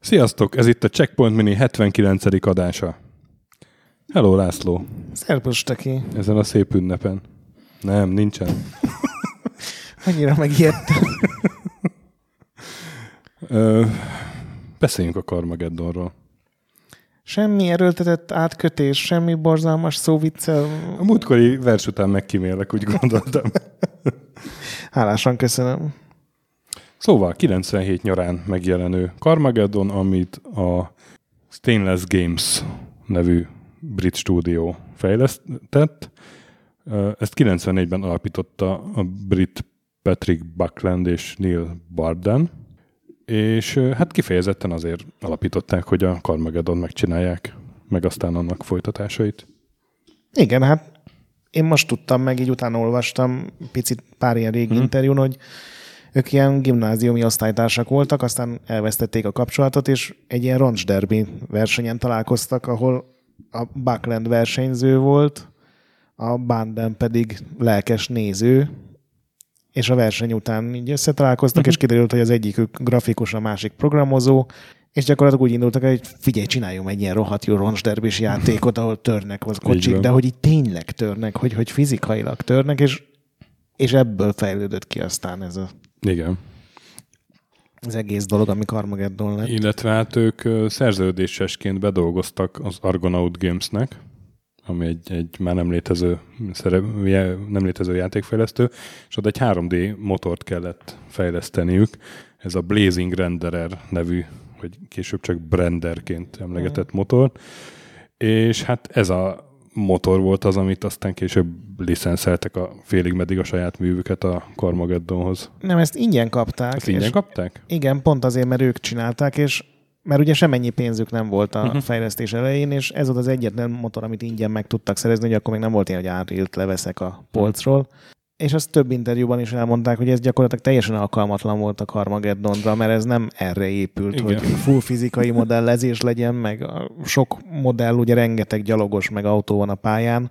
Sziasztok, ez itt a Checkpoint Mini 79. adása. Hello László, Szerbus Teki. ezen a szép ünnepen. Nem, nincsen. Annyira megijedtem. Ö, beszéljünk a Carmageddonról. Semmi erőltetett átkötés, semmi borzalmas szóviccel. A múltkori vers után megkímélek, úgy gondoltam. Hálásan köszönöm. Szóval 97 nyarán megjelenő Carmageddon, amit a Stainless Games nevű brit stúdió fejlesztett. Ezt 94-ben alapította a brit Patrick Buckland és Neil Barden, és hát kifejezetten azért alapították, hogy a Carmageddon megcsinálják, meg aztán annak folytatásait. Igen, hát én most tudtam meg, így utána olvastam picit pár ilyen régi hmm. interjún, hogy ők ilyen gimnáziumi osztálytársak voltak, aztán elvesztették a kapcsolatot, és egy ilyen roncsderbi versenyen találkoztak, ahol a Buckland versenyző volt, a Banden pedig lelkes néző, és a verseny után így összetalálkoztak, és kiderült, hogy az egyikük grafikus, a másik programozó, és gyakorlatilag úgy indultak, el, hogy figyelj, csináljunk egy ilyen rohadt jó roncsderbis játékot, ahol törnek az kocsik, de hogy így tényleg törnek, hogy, hogy fizikailag törnek, és, és ebből fejlődött ki aztán ez a, Igen. az egész dolog, ami Carmageddon lett. Illetve hát ők szerződésesként bedolgoztak az Argonaut Gamesnek, ami egy, egy már nem létező, szerep, nem létező játékfejlesztő, és ott egy 3D motort kellett fejleszteniük. Ez a Blazing Renderer nevű, vagy később csak Brenderként emlegetett motor. És hát ez a motor volt az, amit aztán később licenszeltek a félig meddig a saját művüket a Carmageddonhoz. Nem, ezt ingyen kapták. Ezt ingyen kapták? Igen, pont azért, mert ők csinálták, és mert ugye semennyi pénzük nem volt a uh-huh. fejlesztés elején, és ez volt az egyetlen motor, amit ingyen meg tudtak szerezni, hogy akkor még nem volt ilyen, hogy árilt leveszek a polcról. És azt több interjúban is elmondták, hogy ez gyakorlatilag teljesen alkalmatlan volt a Carmageddonra, mert ez nem erre épült, Igen. Igen. hogy full fizikai modellezés legyen, meg a sok modell, ugye rengeteg gyalogos, meg autó van a pályán,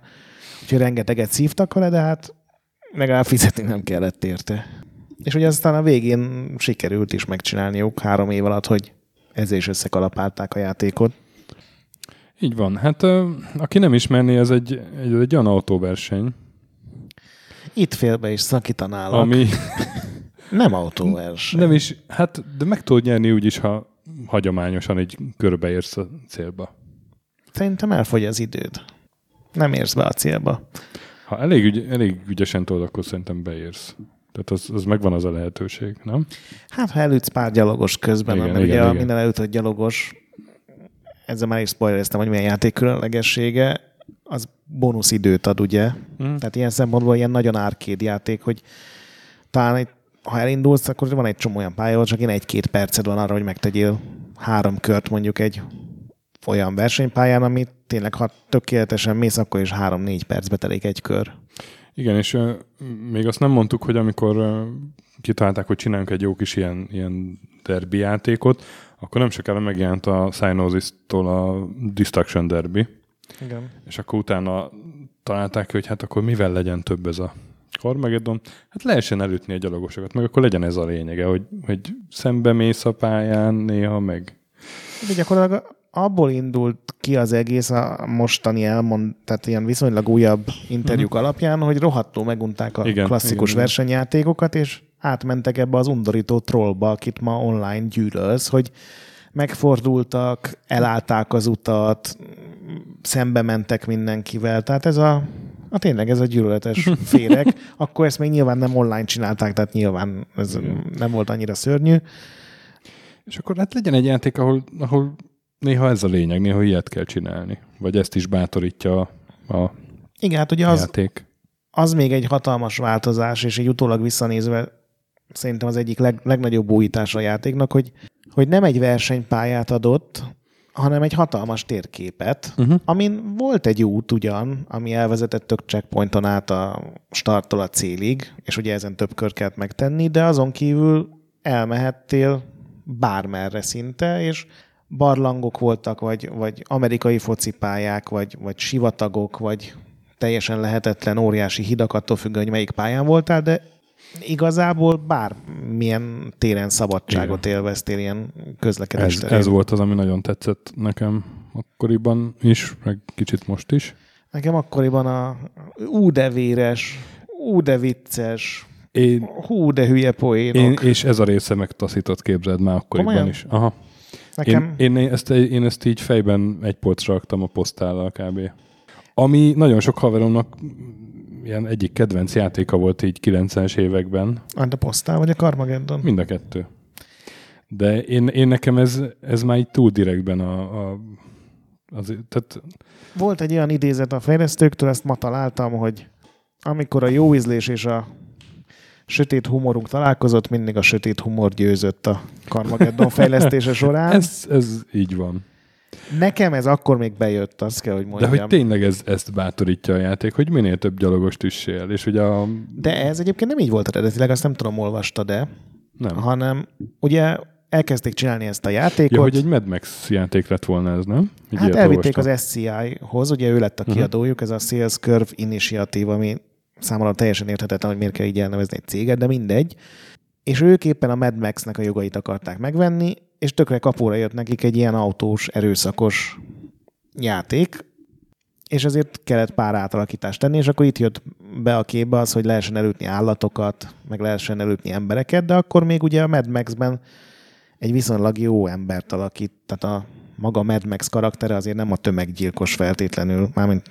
úgyhogy rengeteget szívtak vele, de hát legalább fizetni nem kellett érte. És ugye aztán a végén sikerült is megcsinálniuk három év alatt, hogy ezzel is összekalapálták a játékot. Így van. Hát aki nem ismerné, ez egy, egy, egy olyan autóverseny, Itt félbe is szakítanálak. ami Nem autóverseny. nem is, hát de meg tudod nyerni úgy is, ha hagyományosan egy körbeérsz a célba. Szerintem elfogy az időd. Nem érsz be a célba. Ha elég, ügy, elég ügyesen tudod, akkor szerintem beérsz. Tehát az, az megvan az a lehetőség, nem? Hát, ha elütsz pár gyalogos közben, Igen, mert igen, ugye igen. minden előtt egy gyalogos, ezzel már is spoilereztem, hogy milyen játék különlegessége, az bónusz időt ad, ugye? Mm. Tehát ilyen szempontból ilyen nagyon árkéd játék, hogy talán egy, ha elindulsz, akkor van egy csomó olyan pálya, csak én egy-két perced van arra, hogy megtegyél három kört mondjuk egy olyan versenypályán, amit tényleg, ha tökéletesen mész, akkor is három-négy percbe telik egy kör. Igen, és még azt nem mondtuk, hogy amikor ö, kitalálták, hogy csináljunk egy jó kis ilyen, ilyen derby játékot, akkor nem sokára megjelent a Cyanosis-tól a Destruction Derby, Igen. és akkor utána találták, hogy hát akkor mivel legyen több ez a Carmageddon, hát lehessen elütni a gyalogosokat, meg akkor legyen ez a lényege, hogy, hogy szembe mész a pályán néha, meg. De gyakorlatilag abból indult ki az egész a mostani elmond, tehát ilyen viszonylag újabb interjúk uh-huh. alapján, hogy rohadtul megunták a Igen, klasszikus igen, versenyjátékokat, és átmentek ebbe az undorító trollba, akit ma online gyűlölsz, hogy megfordultak, elállták az utat, szembe mentek mindenkivel. Tehát ez a, a tényleg ez a gyűlöletes féreg. Akkor ezt még nyilván nem online csinálták, tehát nyilván ez nem volt annyira szörnyű. És akkor hát legyen egy játék, ahol, ahol néha ez a lényeg, néha ilyet kell csinálni. Vagy ezt is bátorítja a, a Igen, hát ugye az, játék. az még egy hatalmas változás, és egy utólag visszanézve szerintem az egyik leg, legnagyobb újítás a játéknak, hogy, hogy nem egy versenypályát adott, hanem egy hatalmas térképet, uh-huh. amin volt egy út ugyan, ami elvezetett tök checkpointon át a starttól a célig, és ugye ezen több kör kellett megtenni, de azon kívül elmehettél bármerre szinte, és barlangok voltak, vagy, vagy amerikai focipályák, vagy, vagy sivatagok, vagy teljesen lehetetlen óriási hidak, attól függően, hogy melyik pályán voltál, de igazából bármilyen téren szabadságot Igen. élveztél ilyen közlekedés ez, ez volt az, ami nagyon tetszett nekem akkoriban is, meg kicsit most is. Nekem akkoriban a ú de véres, ú de vicces, én, hú de hülye poénok. Én, és ez a része megtaszított képzeld már akkoriban Komolyan? is. Aha. Nekem... Én, én, ezt, én ezt így fejben egy polcra raktam a posztállal kb. Ami nagyon sok haveromnak ilyen egyik kedvenc játéka volt így 90-es években. A posztál vagy a Carmageddon? Mind a kettő. De én, én nekem ez, ez már így túl direktben a, a az, tehát... Volt egy olyan idézet a fejlesztőktől, ezt ma találtam, hogy amikor a jó ízlés és a sötét humorunk találkozott, mindig a sötét humor győzött a Carmageddon fejlesztése során. ez, ez így van. Nekem ez akkor még bejött, azt kell, hogy mondjam. De hogy tényleg ez, ezt bátorítja a játék, hogy minél több gyalogost üssél, és ugye a... De ez egyébként nem így volt eredetileg, azt nem tudom, olvasta, de nem. hanem ugye elkezdték csinálni ezt a játékot. Ja, hogy egy Mad Max játék lett volna ez, nem? Egy hát elvitték olvastam. az SCI-hoz, ugye ő lett a mhm. kiadójuk, uh-huh. ez a Sales Curve Initiative, ami számomra teljesen érthetetlen, hogy miért kell így elnevezni egy céget, de mindegy. És ők éppen a Mad Max-nek a jogait akarták megvenni, és tökre kapóra jött nekik egy ilyen autós, erőszakos játék, és ezért kellett pár átalakítást tenni, és akkor itt jött be a képbe az, hogy lehessen elütni állatokat, meg lehessen elütni embereket, de akkor még ugye a Mad Max-ben egy viszonylag jó embert alakít, tehát a maga Mad Max karaktere azért nem a tömeggyilkos feltétlenül, mármint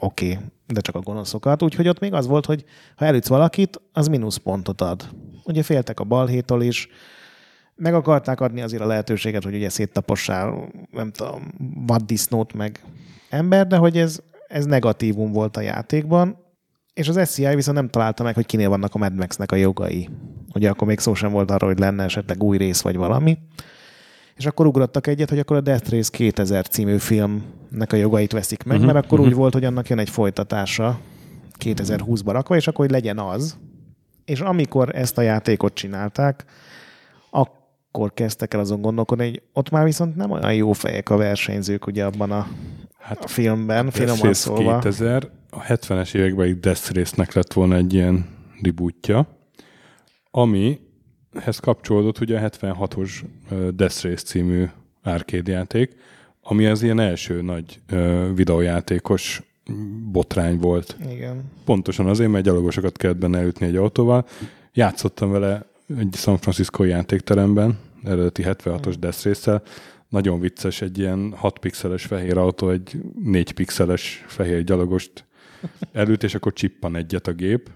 oké, okay, de csak a gonoszokat, úgyhogy ott még az volt, hogy ha elütsz valakit, az mínuszpontot ad. Ugye féltek a balhétól is, meg akarták adni azért a lehetőséget, hogy ugye széttapossál, nem tudom, vaddisznót meg ember, de hogy ez, ez negatívum volt a játékban, és az SCI viszont nem találta meg, hogy kinél vannak a Mad Max-nek a jogai. Ugye akkor még szó sem volt arról, hogy lenne esetleg új rész vagy valami. És akkor ugrottak egyet, hogy akkor a Death Race 2000 című filmnek a jogait veszik meg, uh-huh, mert akkor uh-huh. úgy volt, hogy annak jön egy folytatása 2020-ba rakva, és akkor hogy legyen az. És amikor ezt a játékot csinálták, akkor kezdtek el azon gondolkodni, hogy ott már viszont nem olyan jó fejek a versenyzők ugye abban a, hát a filmben, finoman szólva. 2000, a 70-es években egy Death Race-nek lett volna egy ilyen rebootja, amihez kapcsolódott ugye a 76-os Death Race című arcade játék, ami az ilyen első nagy videójátékos botrány volt. Igen. Pontosan azért, mert gyalogosokat kellett benne elütni egy autóval. Játszottam vele egy San Francisco játékteremben, eredeti 76-os Death race Nagyon vicces, egy ilyen 6 pixeles fehér autó, egy 4 pixeles fehér gyalogost előtt, és akkor csippan egyet a gép.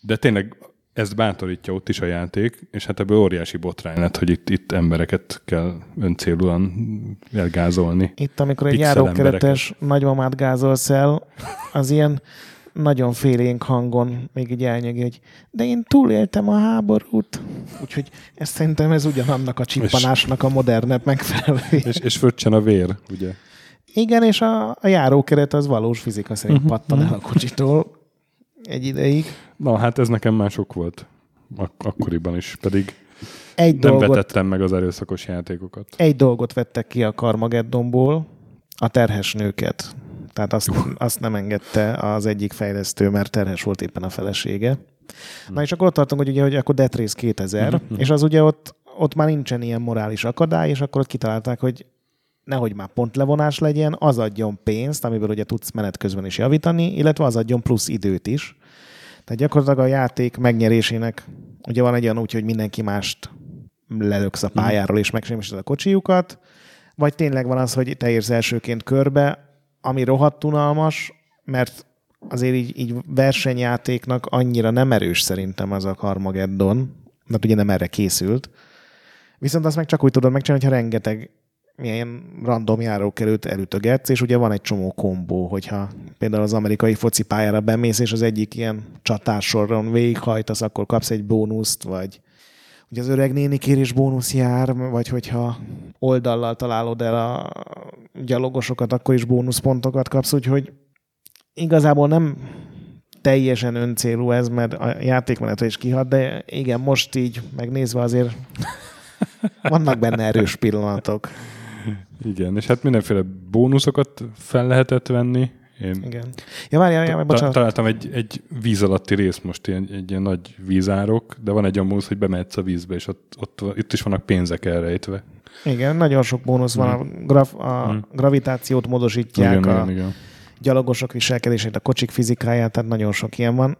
De tényleg ezt bátorítja ott is a játék, és hát ebből óriási botrány lett, hogy itt, itt embereket kell öncélúan elgázolni. Itt, amikor egy járókeretes nagymamát gázolsz el, az ilyen nagyon félénk hangon még így elnyegi, hogy de én túléltem a háborút. Úgyhogy ez szerintem ez ugyanannak a csippanásnak a modernebb megfelelő. És, és fröccsen a vér, ugye? Igen, és a, a járókeret az valós fizika szerint uh-huh, pattan el a kocsitól egy ideig. Na, hát ez nekem mások volt. Ak- akkoriban is, pedig egy nem dolgot, vetettem meg az erőszakos játékokat. Egy dolgot vettek ki a Carmageddonból, a terhes nőket. Tehát azt, azt nem engedte az egyik fejlesztő, mert terhes volt éppen a felesége. Uh. Na és akkor ott tartunk, hogy ugye, hogy akkor Death Race 2000, uh-huh. és az ugye ott, ott már nincsen ilyen morális akadály, és akkor ott kitalálták, hogy nehogy már pontlevonás legyen, az adjon pénzt, amiből ugye tudsz menet közben is javítani, illetve az adjon plusz időt is. Tehát gyakorlatilag a játék megnyerésének ugye van egy olyan úgy, hogy mindenki mást lelöksz a mhm. pályáról és megsemmisíted a kocsijukat, vagy tényleg van az, hogy te érsz elsőként körbe, ami rohadt unalmas, mert azért így, így versenyjátéknak annyira nem erős szerintem az a Carmageddon, mert ugye nem erre készült. Viszont azt meg csak úgy tudod megcsinálni, hogyha rengeteg milyen random járókerült elütögetsz, és ugye van egy csomó kombó, hogyha például az amerikai foci pályára bemész, és az egyik ilyen csatársoron végighajtasz, akkor kapsz egy bónuszt, vagy hogy az öreg néni kérés bónusz jár, vagy hogyha oldallal találod el a gyalogosokat, akkor is bónuszpontokat kapsz, úgyhogy igazából nem teljesen öncélú ez, mert a játékmenetre is kihat, de igen, most így megnézve azért vannak benne erős pillanatok. Igen, és hát mindenféle bónuszokat fel lehetett venni, Én Igen. Ja, várjál, várjál, bocsánat. találtam egy, egy víz alatti rész most, ilyen, egy ilyen nagy vízárok, de van egy olyan módusz, hogy bemehetsz a vízbe, és ott, ott, itt is vannak pénzek elrejtve. Igen, nagyon sok bónusz van. A, graf, a gravitációt módosítják, Mhm. igen, a igen, igen. gyalogosok viselkedését, a kocsik fizikáját, tehát nagyon sok ilyen van.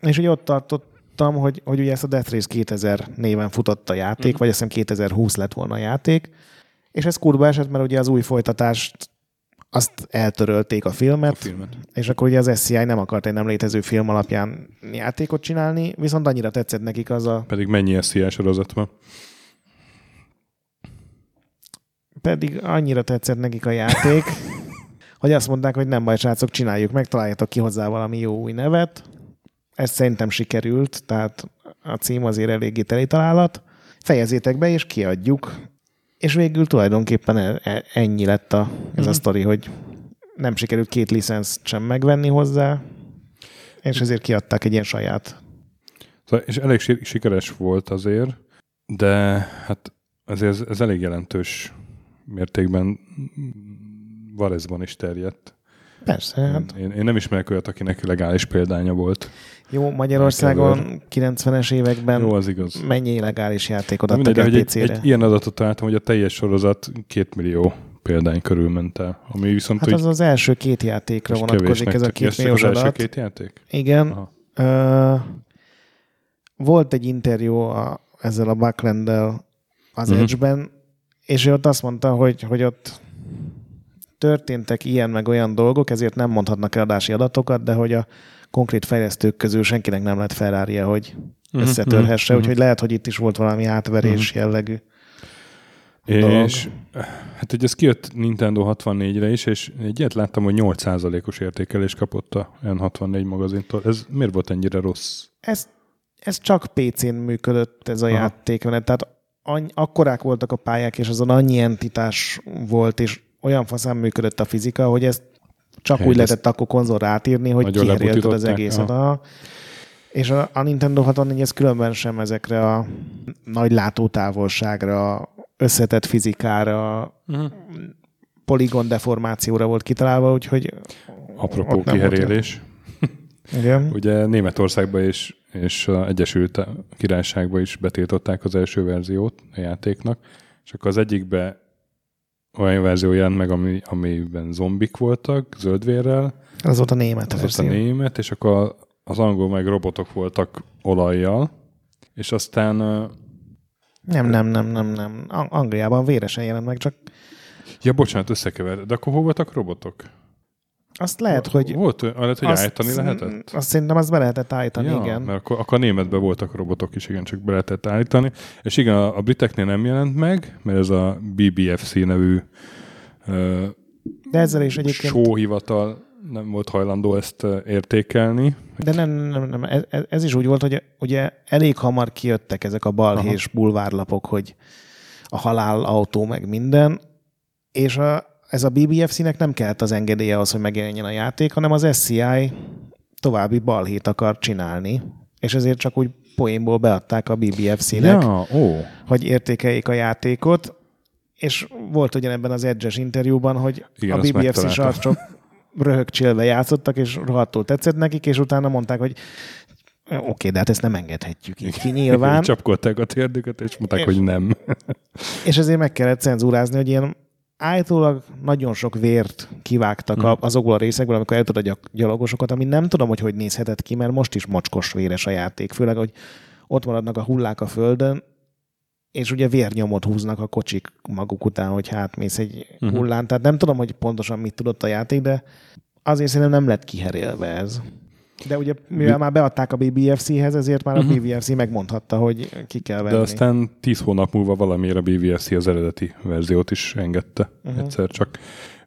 És ugye ott tartottam, hogy, hogy ugye ezt a Death Race 2000 néven futott a játék, Mhm. vagy azt hiszem 2020 lett volna a játék, és ez kurva esett, mert ugye az új folytatást azt eltörölték a filmet, A filmet. és akkor ugye az SCI nem akart egy nem létező film alapján játékot csinálni, viszont annyira tetszett nekik az a, Pedig mennyi SCI sorozat van? pedig annyira tetszett nekik a játék, hogy azt mondták, hogy nem baj, srácok, csináljuk meg, találjatok ki hozzá valami jó új nevet. Ez szerintem sikerült, tehát a cím azért eléggé teli találat. Fejezétek be, és kiadjuk. És végül tulajdonképpen e- e- ennyi lett a, ez a sztori, hogy nem sikerült két licenszt sem megvenni hozzá, és ezért kiadták egy ilyen saját. Szóval, és elég si- sikeres volt azért, de hát azért ez, ez elég jelentős mértékben Varezban is terjedt. Persze, hát Én, én nem ismerek olyat, akinek legális példánya volt. jó, Magyarországon 90-es években Jó, az igaz. mennyi illegális játékot adtak egy, PC-re? egy ilyen adatot találtam, hogy a teljes sorozat két millió példány körül ment el. Ami viszont Hát az az első két játékra vonatkozik ez a két milliós az első adat. két játék? Igen. Aha. Ö, volt egy interjú a, ezzel a Buckland-del az Mhm. Edge-ben, és ő ott azt mondta, hogy, hogy ott történtek ilyen meg olyan dolgok, ezért nem mondhatnak eladási adatokat, de hogy a konkrét fejlesztők közül senkinek nem lett ferrari hogy Mhm, összetörhesse, mhm, úgyhogy lehet, hogy itt is volt valami átverés jellegű. dolog. És hát ugye ez kijött Nintendo 64-re is, és egy ilyet láttam, hogy 8%-os értékelés kapott a N64 magazintól. Ez miért volt ennyire rossz? Ez, ez csak PC-n működött ez a Aha. játékmenet, tehát any, akkorák voltak a pályák, és azon annyi entitás volt, és olyan faszán működött a fizika, hogy ezt csak Hely, úgy lehetett akkor konzolra átírni, hogy kiherélted az egészet. aha. És a, a Nintendo 64 ez különben sem ezekre a nagy látótávolságra, összetett fizikára, Uh-huh. poligon deformációra volt kitalálva, úgyhogy Apropó kiherélés. igen. Ugye Németországban és, és Egyesült Királyságban is betiltották az első verziót a játéknak, és akkor az egyikbe olyan verzió jelent meg, ami, amiben zombik voltak, zöldvérrel, Ez volt a német az ott a verzió. német, és akkor az angol meg robotok voltak olajjal, és aztán Nem, nem, nem, nem, nem. Ang- Angliában véresen jelent meg, csak Ja, bocsánat, összekever. De akkor hol voltak robotok? Azt lehet, hogy... Volt, lehet, hogy azt, állítani lehetett? Azt szerintem azt be lehetett állítani, ja, igen. Mert akkor, akkor a németben voltak robotok is, igen, csak be lehetett állítani. És igen, a, a briteknél nem jelent meg, mert ez a BBFC nevű uh, De ezzel is egyébként... sóhivatal nem volt hajlandó ezt értékelni. De nem, nem, nem. Ez, ez- is úgy volt, hogy ugye elég hamar kijöttek ezek a balhés bulvárlapok, hogy a halál autó meg minden, és a, ez a BBFC-nek nem kellett az engedélye ahhoz, hogy megjelenjen a játék, hanem az SCI további balhét akar csinálni, és ezért csak úgy poénból beadták a BBFC-nek. Ja, ó. hogy értékeljék a játékot, és volt ugyanebben az Edge-es interjúban, hogy Igen, a BBFC sarcsok röhögcsélve játszottak, és rohadtul tetszett nekik, és utána mondták, hogy oké, okay, de hát ezt nem engedhetjük így ki nyilván, Csapkodták a térdüket, és mondták, És- hogy nem. és ezért meg kellett cenzúrázni, hogy ilyen állítólag nagyon sok vért kivágtak a, azokból a részekből, amikor el tudod a gyalogosokat, ami nem tudom, hogy hogy nézhetett ki, mert most is mocskos véres a játék, főleg, hogy ott maradnak a hullák a földön, és ugye vérnyomot húznak a kocsik maguk után, hogy hát mész egy Mhm. hullán. Tehát nem tudom, hogy pontosan mit tudott a játék, de azért szerintem nem lett kiherélve ez. De ugye, mivel már beadták a BBFC-hez, ezért már a BBFC megmondhatta, hogy ki kell venni. De aztán tíz hónap múlva valamiért a BVSC az eredeti verziót is engedte uh-huh. egyszer csak.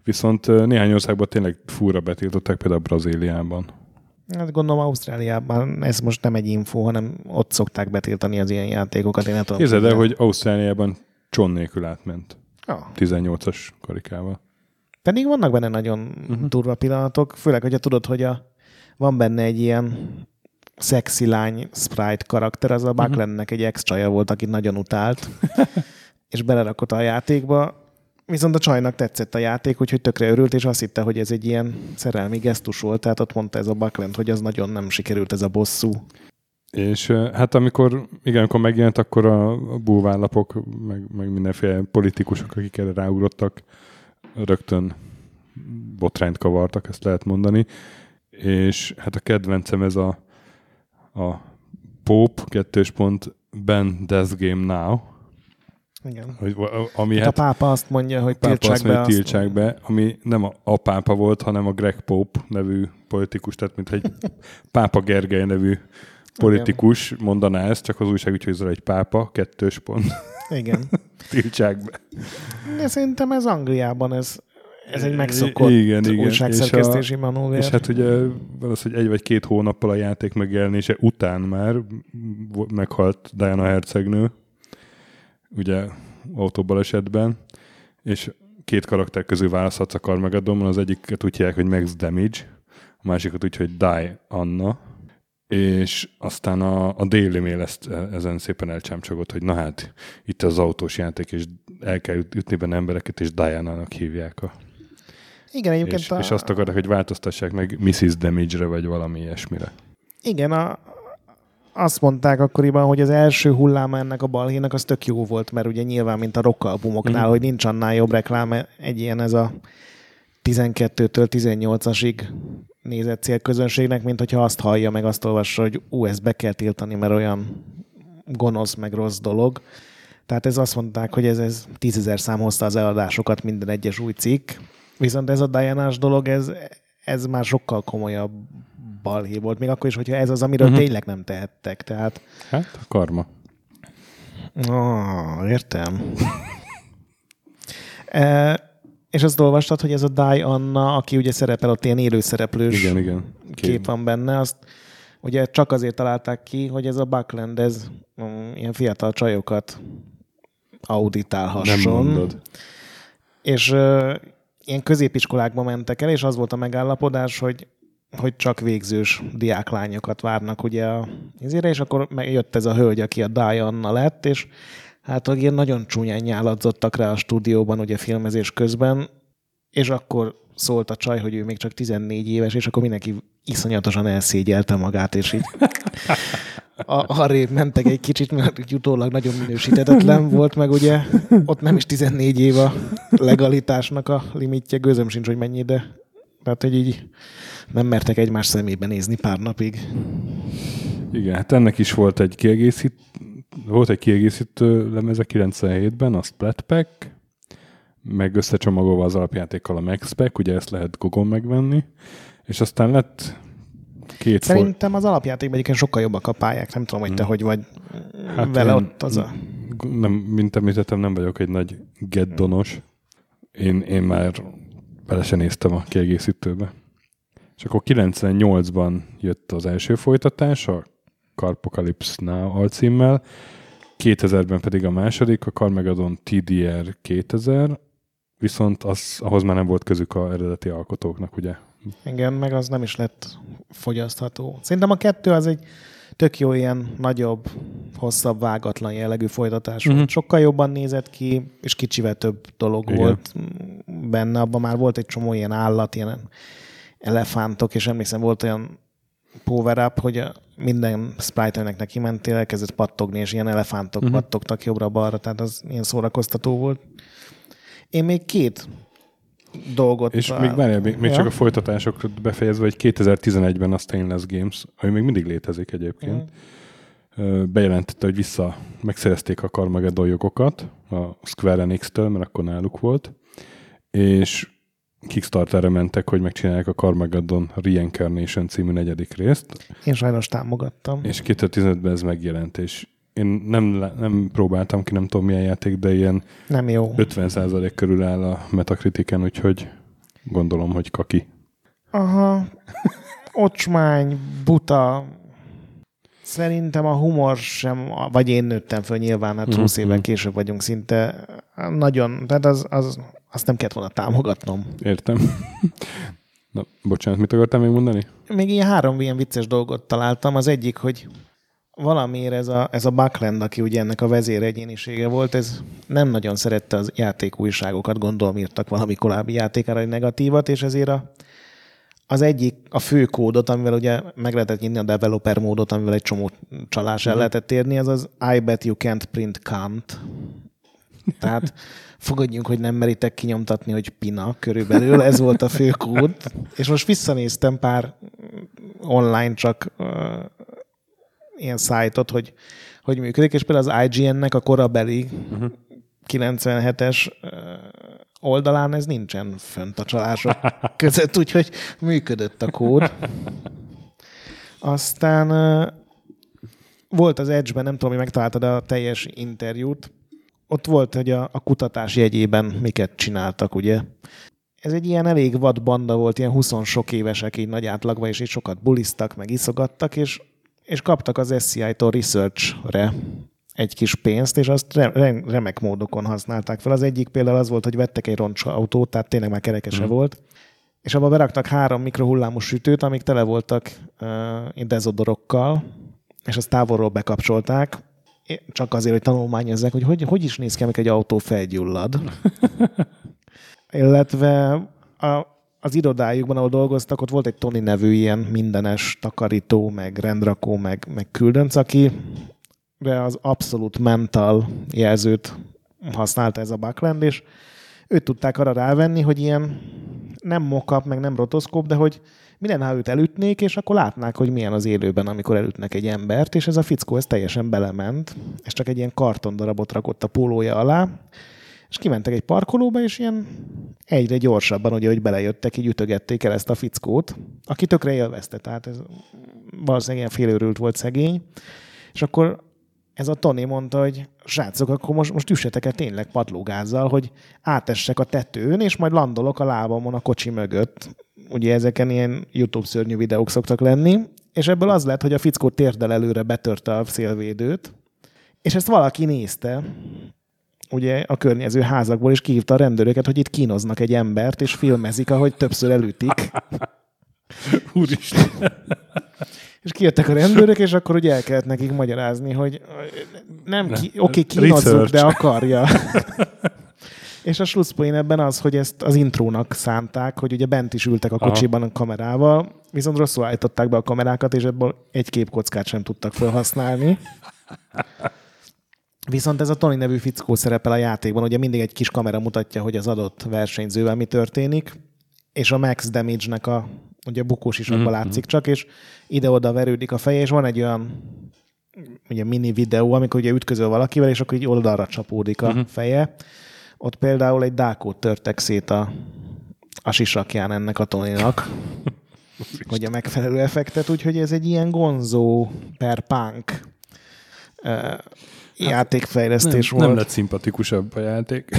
Viszont néhány országban tényleg fúra betiltották, például Brazíliában. Hát gondolom Ausztráliában ez most nem egy info, hanem ott szokták betiltani az ilyen játékokat. Én nem tudom. Képzeld el, hogy... hogy Ausztráliában cson nélkül átment. Ah, 18-as karikával. pedig vannak benne nagyon uh-huh. durva pillanatok, főleg, hogyha tudod, hogy a, van benne egy ilyen szexi lány sprite karakter, az a Bucklandnek egy ex volt, akit nagyon utált, és belerakott a játékba. Viszont a csajnak tetszett a játék, úgyhogy tökre örült, és azt hitte, hogy ez egy ilyen szerelmi gesztus volt, tehát ott mondta ez a Buckland, hogy az nagyon nem sikerült ez a bosszú. És hát amikor, igen, amikor megjelent, akkor a, a búvállapok, meg, meg mindenféle politikusok, akik erre ráugrottak, rögtön botrányt kavartak, ezt lehet mondani. És hát a kedvencem ez a, a Pope kettős pont Ben Death Game Now, Igen. hogy, ami Hát hát, a pápa azt mondja, hogy pápa tiltsák azt be mondja, azt. tiltsák be, ami nem a, a pápa volt, hanem a Greg Pope nevű politikus, tehát mint egy pápa Gergely nevű politikus mondaná ezt, csak az újság úgy, hogy egy pápa, kettős pont, Igen. tiltsák be. De szerintem ez Angliában ez, ez egy megszokott Igen, igen. újságszerkesztési És manóver. És hát ugye az, hogy egy vagy két hónappal a játék megjelenése után már meghalt Diana hercegnő, ugye autóbalesetben, és két karakter közül választhatsz a Carmageddonban, az egyiket úgy hívják, hogy Max Damage, a másikat úgy, hogy Die Anna, és aztán a, a Daily Mail ezt, ezen szépen elcsámcsogott, hogy na hát, itt az autós játék, és el kell üt- ütni benne embereket, és Diana-nak hívják a Igen, egyébként és, a, és azt akarták, hogy változtassák meg Mrs. Damage-re, vagy valami ilyesmire. igen, a, azt mondták akkoriban, hogy az első hulláma ennek a balhénak az tök jó volt, mert ugye nyilván, mint a rock albumoknál, Mhm. hogy nincs annál jobb reklám, egy ilyen ez a 12-től 18-asig nézett célközönségnek, mint hogyha azt hallja, meg azt olvassa, hogy ú, ezt be kell tiltani, mert olyan gonosz, meg rossz dolog. Tehát ez azt mondták, hogy ez, ez tízezer szám hozta az eladásokat minden egyes új cikk. Viszont ez a diana dolog, ez, ez már sokkal komolyabb balhé volt, még akkor is, hogyha ez az, amiről uh-huh. tényleg nem tehettek. Tehát, Hát, a karma. ah, értem. e, és azt olvastad, hogy ez a Die Anna, aki ugye szerepel ott ilyen élőszereplős Igen, igen. kép van benne, azt ugye csak azért találták ki, hogy ez a Buckland, ez um, ilyen fiatal csajokat Nem auditálhasson. mondod. És uh, ilyen középiskolákba mentek el, és az volt a megállapodás, hogy hogy csak végzős diáklányokat várnak ugye a izére, és akkor jött ez a hölgy, aki a Diana lett, és hát hogy ilyen nagyon csúnyán nyáladzottak rá a stúdióban ugye filmezés közben, és akkor szólt a csaj, hogy ő még csak 14 éves, és akkor mindenki iszonyatosan elszégyelte magát, és így a, arrébb mentek egy kicsit, mert utólag nagyon minősítetetlen volt, meg ugye ott nem is 14 év a legalitásnak a limitje, gőzöm sincs, hogy mennyi, de tehát, hogy így nem mertek egymás szemébe nézni pár napig. Igen, hát ennek is volt egy kiegészít, volt egy kiegészítő lemeze 97-ben, a Splatpack, meg összecsomagolva az alapjátékkal a Max Pack, ugye ezt lehet Gogon megvenni, és aztán lett két. Szerintem az alapjátékban egyébként sokkal jobbak a pályák, nem tudom, hogy te hogy vagy Hát vele ott az a... Nem, mint említettem, nem vagyok egy nagy geddonos. Én, én már bele se néztem a kiegészítőbe. És akkor 98-ban jött az első folytatás, a Carpocalypse Now alcímmel, 2000-ben pedig a második, a Carmageddon TDR 2000, viszont az, ahhoz már nem volt közük a eredeti alkotóknak, ugye? Igen, meg az nem is lett fogyasztható. Szerintem a kettő az egy tök jó ilyen nagyobb, hosszabb, vágatlan jellegű folytatás Mhm. volt. Sokkal jobban nézett ki, és kicsivel több dolog Igen. volt benne. Abban már volt egy csomó ilyen állat, ilyen elefántok, és emlékszem, volt olyan power up, hogy a minden sprite nek neki mentél, elkezdett pattogni, és ilyen elefántok Mhm. uh-huh. pattogtak jobbra-balra, tehát az ilyen szórakoztató volt. Én még két dolgot... És még várjál, még, még Ja. csak a folytatásokra befejezve, hogy 2011-ben a Stainless Games, ami még mindig létezik egyébként, ö, bejelentette, hogy vissza megszerezték a Carmageddon jogokat a Square Enix-től, mert akkor náluk volt, és Kickstarterre mentek, hogy megcsinálják a Carmageddon Reincarnation című negyedik részt, Én sajnos támogattam. és 2015-ben ez megjelent, és én nem, nem próbáltam ki, nem tudom milyen játék, de ilyen Nem jó. 50% körül áll a Metacritiken, úgyhogy gondolom, hogy kaki. Aha. Ocsmány, buta. Szerintem a humor sem, vagy én nőttem föl nyilván, hát 20 Mhm, évvel mhm. később vagyunk szinte. Nagyon, tehát az, az, azt nem kellett volna támogatnom. Értem. Na, bocsánat, mit akartál még mondani? Még ilyen három ilyen vicces dolgot találtam. Az egyik, hogy valamiért ez a, ez a Buckland, aki ugye ennek a vezéregyénisége volt, ez nem nagyon szerette az játékújságokat, gondolom írtak valami korábbi játékára egy negatívat, és ezért a, az egyik, a fő kódot, amivel ugye meg lehetett nyitni a developer módot, amivel egy csomó csalás el mhm. lehetett érni, az az I bet you can't print can't. Tehát fogadjunk, hogy nem meritek kinyomtatni, hogy pina körülbelül, ez volt a fő kód. És most visszanéztem pár online csak ilyen szájtot, hogy, hogy működik, és például az IGN-nek a korabeli uh-huh. 97-es uh, oldalán ez nincsen fönt a csalások között, úgyhogy működött a kód. Aztán volt az Edge-ben, nem tudom, hogy megtaláltad a teljes interjút, ott volt, hogy a, a kutatás jegyében miket csináltak, ugye. Ez egy ilyen elég vad banda volt, ilyen 20 sok évesek így nagy átlagban, és így sokat bulisztak, meg iszogattak, és, és kaptak az SCI-tól research-re egy kis pénzt, és azt remek módokon használták fel. Az egyik például az volt, hogy vettek egy roncs autót, tehát tényleg már kerekese mm. volt, és abba beraktak három mikrohullámos sütőt, amik tele voltak uh, dezodorokkal, és azt távolról bekapcsolták, csak azért, hogy tanulmányozzák, hogy hogy, hogy is néz ki, amikor egy autó felgyullad. Illetve a, az irodájukban, ahol dolgoztak, ott volt egy Tony nevű ilyen mindenes takarító, meg rendrakó, meg, meg küldönc, aki az abszolút mental jelzőt használta ez a Buckland, és őt tudták arra rávenni, hogy ilyen nem mokap, meg nem rotoszkóp, de hogy mi ha őt elütnék, és akkor látnák, hogy milyen az élőben, amikor elütnek egy embert, és ez a fickó ez teljesen belement, és csak egy ilyen kartondarabot rakott a pólója alá, és kimentek egy parkolóba, és ilyen egyre gyorsabban, ugye, hogy belejöttek, így ütögették el ezt a fickót, aki tökre élvezte, tehát ez valószínűleg ilyen félőrült volt szegény, és akkor ez a Tony mondta, hogy srácok, akkor most, most üssetek el tényleg padlógázzal, hogy átessek a tetőn, és majd landolok a lábamon a kocsi mögött. Ugye ezeken ilyen YouTube szörnyű videók szoktak lenni, és ebből az lett, hogy a fickó térdel előre betörte a szélvédőt, és ezt valaki nézte, ugye a környező házakból, és kihívta a rendőröket, hogy itt kínoznak egy embert, és filmezik, ahogy többször elütik. Úristen. És kijöttek a rendőrök, és akkor ugye el kellett nekik magyarázni, hogy nem, ki, oké, okay, kínozzuk, de akarja. és a slusszpoén ebben az, hogy ezt az intrónak szánták, hogy ugye bent is ültek a kocsiban a kamerával, viszont rosszul állították be a kamerákat, és ebből egy képkockát sem tudtak felhasználni. Viszont ez a Tony nevű fickó szerepel a játékban, ugye mindig egy kis kamera mutatja, hogy az adott versenyzővel mi történik, és a max damage-nek a ugye bukós is mm-hmm. látszik csak, és ide-oda verődik a feje, és van egy olyan ugye mini videó, amikor ugye ütközöl valakivel, és akkor így oldalra csapódik a mm-hmm. feje. Ott például egy dákót törtek szét a, a sisakján ennek a Tonynak, hogy a megfelelő effektet, úgyhogy ez egy ilyen gonzó per punk játékfejlesztés nem, volt. Nem lett szimpatikusabb a játék.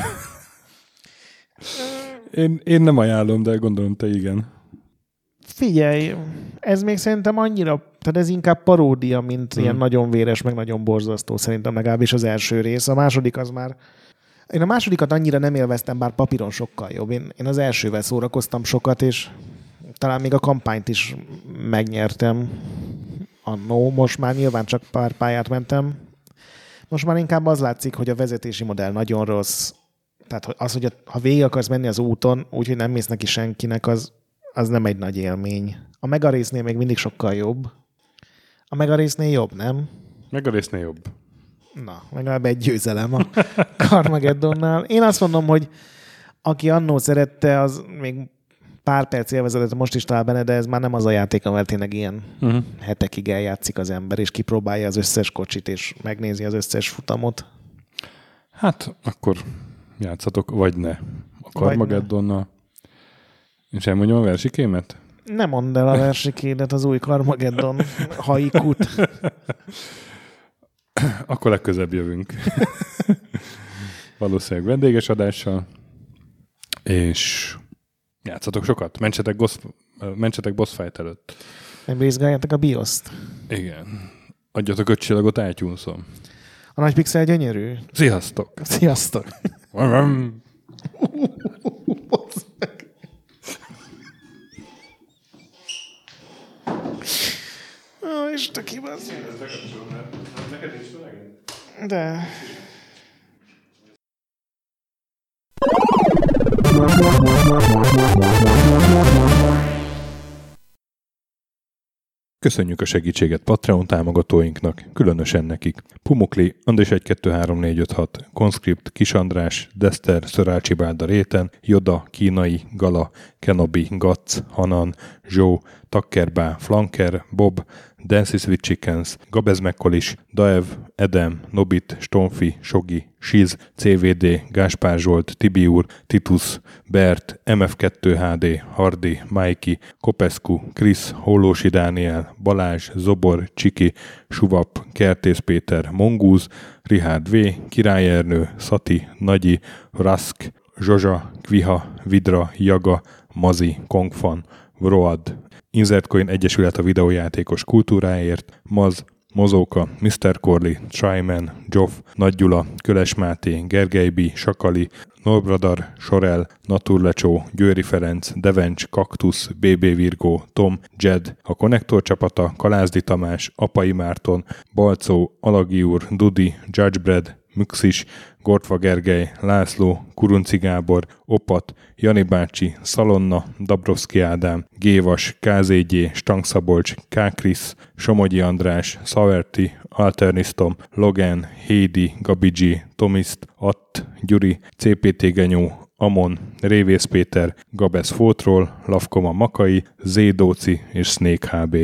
én, én nem ajánlom, de gondolom te igen. Figyelj, ez még szerintem annyira, tehát ez inkább paródia, mint mm. ilyen nagyon véres, meg nagyon borzasztó, szerintem legalábbis az első rész. A második az már én a másodikat annyira nem élveztem, bár papíron sokkal jobb. Én, én az elsővel szórakoztam sokat, és talán még a kampányt is megnyertem annó. Most már nyilván csak pár pályát mentem. Most már inkább az látszik, hogy a vezetési modell nagyon rossz. Tehát az, hogy ha végig akarsz menni az úton, úgyhogy nem mész neki senkinek, az az nem egy nagy élmény. A Mega résznél még mindig sokkal jobb. A Mega résznél jobb, nem? Mega résznél jobb. Na, legalább egy győzelem a Carmageddonnál. Én azt mondom, hogy aki annó szerette, az még pár perc élvezetet most is talál benne, de ez már nem az a játék, amivel tényleg ilyen uh-huh. hetekig eljátszik az ember, és kipróbálja az összes kocsit, és megnézi az összes futamot. Hát, akkor játszatok, vagy ne. A Carmageddonnal. És elmondjam a versikémet? Nem mondd el a versikédet, az új Carmageddon haikut. Akkor legközebb jövünk. Valószínűleg vendéges adással. És játszatok sokat. Mentsetek, boss, mentsetek boss fight előtt. Nem bízgáljátok a bioszt. Igen. Adjatok öt csillagot itunes A nagy pixel gyönyörű. Sziasztok! Sziasztok! és Üstöki, De... Köszönjük a segítséget Patreon támogatóinknak, különösen nekik. Pumukli, Andrés 1 2 3 4 5 6, Conscript, Kis András, Dester, Szörácsi Bálda Réten, Joda, Kínai, Gala, Kenobi, Gatz, Hanan, Zsó, Takkerbá, Flanker, Bob, Dances with Chickens, Gabez Mekkolis, Daev, Edem, Nobit, Stonfi, Sogi, Siz, CVD, Gáspár Zsolt, Tibiur, Titus, Bert, MF2HD, Hardi, Mikey, Kopescu, Krisz, Hollósi Dániel, Balázs, Zobor, Csiki, Suvap, Kertész Péter, Mongúz, Rihárd V, Király Ernő, Szati, Nagyi, Rask, Zsozsa, Kviha, Vidra, Jaga, Mazi, Kongfan, Vroad, Insertcoin Egyesület a videójátékos kultúráért, Maz, Mozóka, Mr. Corley, Tryman, Joff, Nagy Gyula, Köles Máté, Gergely B., Sakali, Norbradar, Sorel, Naturlecsó, Győri Ferenc, Devencs, Kaktusz, BB Virgó, Tom, Jed, a Konnektor csapata, Kalázdi Tamás, Apai Márton, Balcó, Alagi úr, Dudi, Judgebred, Müxis, Gortva Gergely, László, Kurunci Gábor, Opat, Jani bácsi, Szalonna, Dabrowski Ádám, Gévas, KZG, Stangszabolcs, Kákris, Somogyi András, Szaverti, Alternisztom, Logan, Hédi, Gabigi, Tomiszt, Att, Gyuri, CPT Genyó, Amon, Révész Péter, Gabesz Fótról, Lavkoma Makai, Zédóci és Snake HB.